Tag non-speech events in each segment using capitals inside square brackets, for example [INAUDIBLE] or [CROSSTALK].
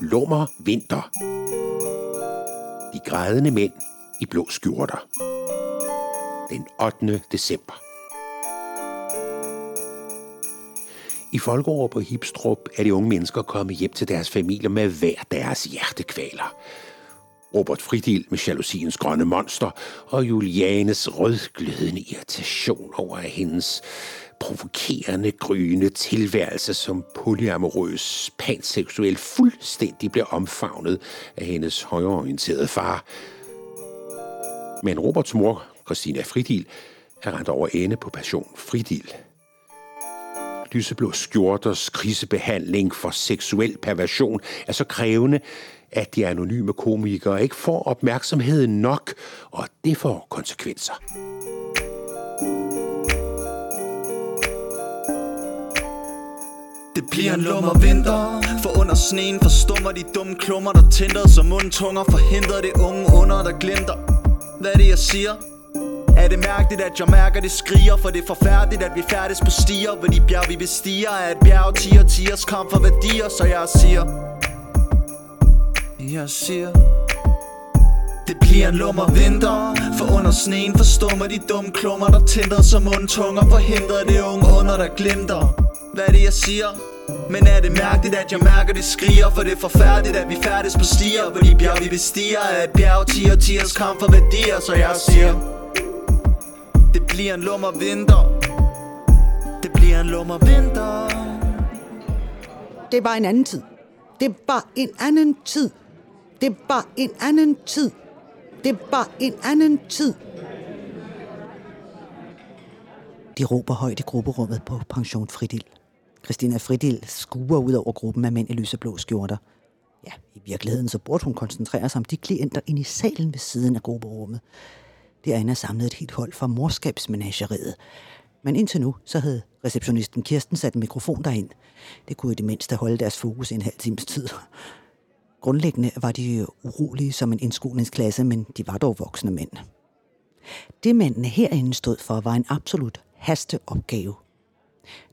Lummer vinter. De grædende mænd i blå skjorter. Den 8. december. I Folkeår på Hipstrup er de unge mennesker kommet hjem til deres familier med hver deres hjertekvaler. Robert Fridil med jalousiens grønne monster, og Julianes rødglødende irritation over hendes provokerende, gryende tilværelse som polyamorøs panseksuel fuldstændig bliver omfavnet af hendes højreorienterede far. Men Roberts mor, Christina Fridil, er rent over ende på passion Fridil. Lyseblå skjorters krisebehandling for seksuel perversion er så krævende, at de anonyme komikere ikke får opmærksomhed nok, og det får konsekvenser. Det bliver en lummer vinter. For under sneen forstummer de dumme klummer Der tænder som mundtunger. Forhindrer det unge under der glimter. Hvad er det jeg siger? Er det mærkeligt at jeg mærker det skriger? For det er forfærdeligt at vi færdes på stier. Hvor de bjerg vi bestiger Er et bjerg tiger tiers kamp for værdier Så jeg siger. Jeg siger. Det bliver en lummer vinter. For under sneen forstummer de dumme klummer Der tænder som mundtunger. Forhindrer det unge under der glimter. Hvad er det jeg siger? Men er det mærkeligt at jeg mærker det skriger For det er forfærdeligt at vi færdes på stier Hvor de bjerg vi bestiger Er et bjerg tiger tiers kamp for værdier Så jeg siger Det bliver en lummer vinter Det bliver en lummer vinter Det var en anden tid. Det var en anden tid. Det var en anden tid. Det var en anden tid. De råber højt i grupperummet på pension Fridil. Christina Fridil skuer ud over gruppen af mænd i lyseblå skjorter. Ja, i virkeligheden så burde hun koncentrere sig om de klienter inde i salen ved siden af grupperummet. Derinde er samlet et helt hold fra morskabsmenageriet. Men indtil nu, så havde receptionisten Kirsten sat en mikrofon derind. Det kunne i det mindste holde deres fokus i en halv times tid. Grundlæggende var de urolige som en indskolingsklasse, men de var dog voksne mænd. Det mændene herinde stod for, var en absolut hasteopgave.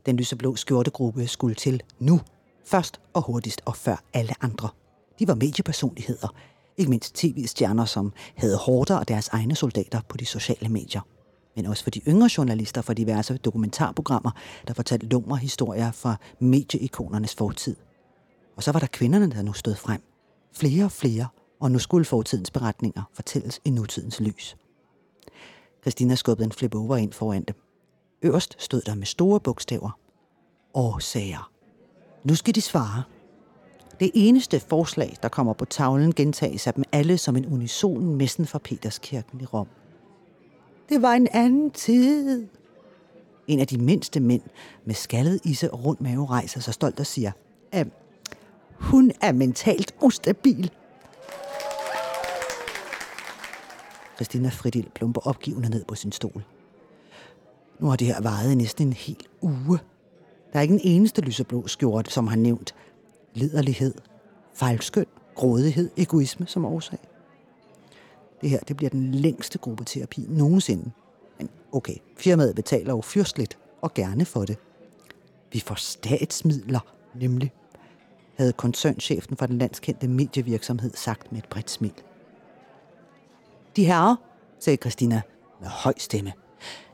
Den lyseblå skjortegruppe skulle til nu, først og hurtigst og før alle andre. De var mediepersonligheder, ikke mindst tv-stjerner, som havde hårdere og deres egne soldater på de sociale medier. Men også for de yngre journalister fra diverse dokumentarprogrammer, der fortalte lumre historier fra medieikonernes fortid. Og så var der kvinderne, der nu stod frem. Flere og flere, og nu skulle fortidens beretninger fortælles i nutidens lys. Christina skubbede en flip over ind foran dem. Øverst stod der med store bogstaver. Årsager. Nu skal de svare. Det eneste forslag, der kommer på tavlen, gentages af dem alle som en unison messen fra Peterskirken i Rom. Det var en anden tid. En af de mindste mænd med skaldet isse og rund mave rejser sig stolt og siger, at hun er mentalt ustabil. Christina Fridil plumper opgivende ned på sin stol. Nu har det her varet næsten en hel uge. Der er ikke en eneste lyseblå skjorte, som har nævnt liderlighed, fejlskøn, grådighed, egoisme som årsag. Det her det bliver den længste gruppeterapi nogensinde. Men okay, firmaet betaler jo fyrstligt og gerne for det. Vi får statsmidler, nemlig, havde koncernchefen for den landskendte medievirksomhed sagt med et bredt smil. De herrer, sagde Christina med høj stemme,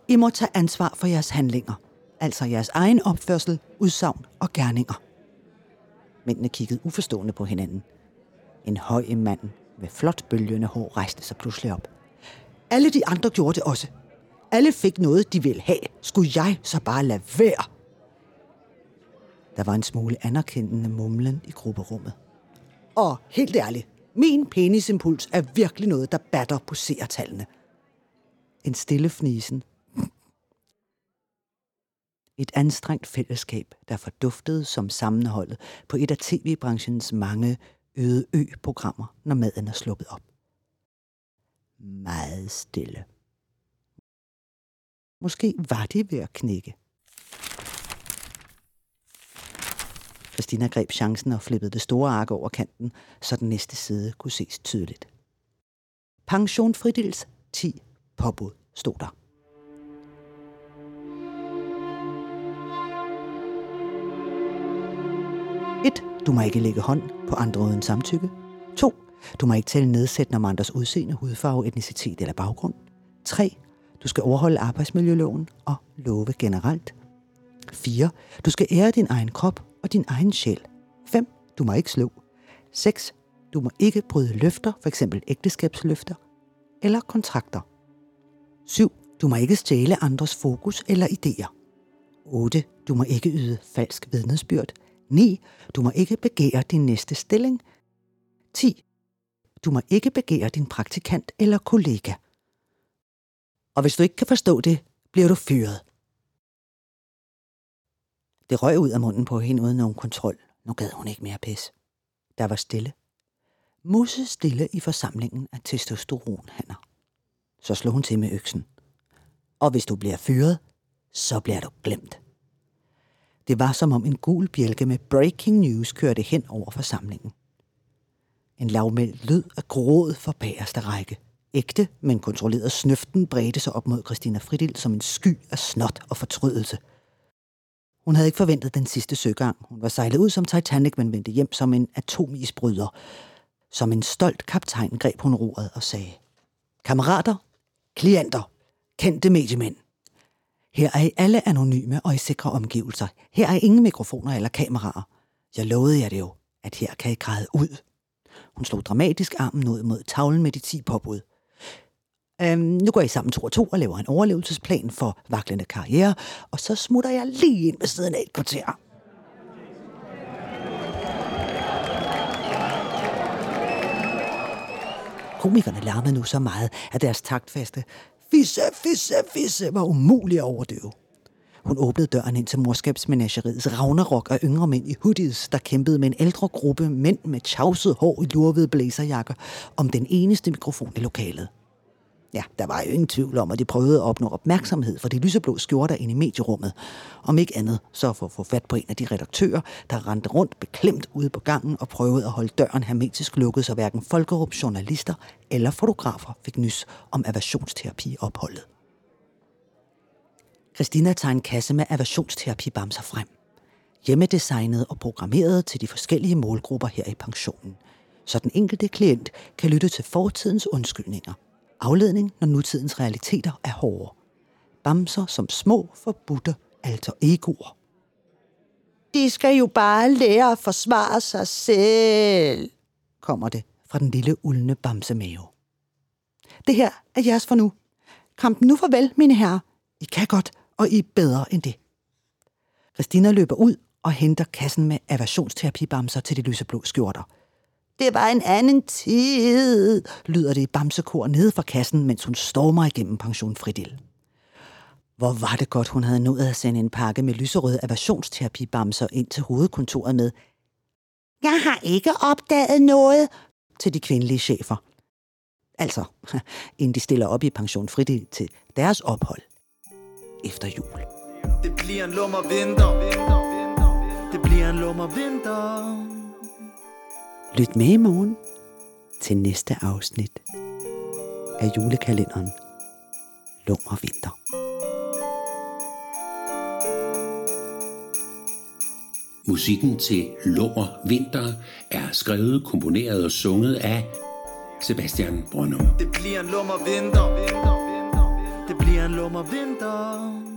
i må tage ansvar for jeres handlinger, altså jeres egen opførsel, udsagn og gerninger. Mændene kiggede uforstående på hinanden. En høj mand med flot bølgende hår rejste sig pludselig op. Alle de andre gjorde det også. Alle fik noget, de ville have. Skulle jeg så bare lade være? Der var en smule anerkendende mumlen i grupperummet. Og helt ærligt, min penisimpuls er virkelig noget, der batter på seertallene. En stille fnisen. Et anstrengt fællesskab, der forduftede som sammenholdet på et af tv-branchens mange øde ø-programmer, når maden er sluppet op. Meget stille. Måske var de ved at knække. Christina greb chancen og flippede det store ark over kanten, så den næste side kunne ses tydeligt. Pension Fridils 10 påbud stod der. 1. Du må ikke lægge hånd på andre uden samtykke. 2. Du må ikke tale nedsættende om andres udseende, hudfarve, etnicitet eller baggrund. 3. Du skal overholde arbejdsmiljøloven og love generelt. 4. Du skal ære din egen krop og din egen sjæl. 5. Du må ikke slå. 6. Du må ikke bryde løfter, f.eks. ægteskabsløfter eller kontrakter. 7. Du må ikke stjæle andres fokus eller idéer. 8. Du må ikke yde falsk vidnesbyrd. 9. Du må ikke begære din næste stilling. 10. Du må ikke begære din praktikant eller kollega. Og hvis du ikke kan forstå det, bliver du fyret. Det røg ud af munden på hende uden nogen kontrol. Nu gad hun ikke mere pis. Der var stille. Musse stille i forsamlingen af testosteronhanner. Så slog hun til med øksen. Og hvis du bliver fyret, så bliver du glemt. Det var som om en gul bjælke med breaking news kørte hen over forsamlingen. En lavmældt lyd af gråd for bagerste række. Ægte, men kontrolleret snøften bredte sig op mod Christina Fridil som en sky af snot og fortrydelse. Hun havde ikke forventet den sidste søgang. Hun var sejlet ud som Titanic, men vendte hjem som en atomisbryder. Som en stolt kaptajn greb hun roret og sagde, Kammerater, klienter, kendte mediemænd. Her er I alle anonyme og i sikre omgivelser. Her er ingen mikrofoner eller kameraer. Jeg lovede jer det jo, at her kan I græde ud. Hun slog dramatisk armen ud mod tavlen med de 10 påbud. Øhm, nu går I sammen to og to og laver en overlevelsesplan for vaklende karriere, og så smutter jeg lige ind ved siden af et kvarter. Komikerne larmede nu så meget, at deres taktfaste fisse, fisse, fisse var umuligt at overdøve. Hun åbnede døren ind til morskabsmenageriets Ragnarok af yngre mænd i hoodies, der kæmpede med en ældre gruppe mænd med tjavset hår i lurvede blæserjakker om den eneste mikrofon i lokalet. Ja, der var jo ingen tvivl om, at de prøvede at opnå opmærksomhed for de lyseblå skjorter inde i medierummet. Om ikke andet, så for at få fat på en af de redaktører, der rendte rundt beklemt ude på gangen og prøvede at holde døren hermetisk lukket, så hverken folkerup, journalister eller fotografer fik nys om aversionsterapi-opholdet. Christina tager en kasse med aversionsterapi-bamser frem. Hjemmedesignet og programmeret til de forskellige målgrupper her i pensionen, så den enkelte klient kan lytte til fortidens undskyldninger – afledning, når nutidens realiteter er hårde. Bamser som små, forbudte alter egoer. De skal jo bare lære at forsvare sig selv, kommer det fra den lille uldne bamsemave. Det her er jeres for nu. Kampen nu farvel, mine herrer. I kan godt, og I er bedre end det. Christina løber ud og henter kassen med aversionsterapibamser til de lyseblå skjorter – det var en anden tid, lyder det i bamsekor nede fra kassen, mens hun stormer igennem pension Fridil. Hvor var det godt, hun havde nået at sende en pakke med lyserøde aversionsterapibamser ind til hovedkontoret med Jeg har ikke opdaget noget til de kvindelige chefer. Altså, [LAUGHS] inden de stiller op i pension Fridil til deres ophold efter jul. Det bliver en lummer vinter. Det bliver en lummer vinter. Lyt med i morgen til næste afsnit af julekalenderen Lummer Vinter. Musikken til Lummer Vinter er skrevet, komponeret og sunget af Sebastian Brønum. Det bliver en lummer vinter. Det bliver en lummer vinter.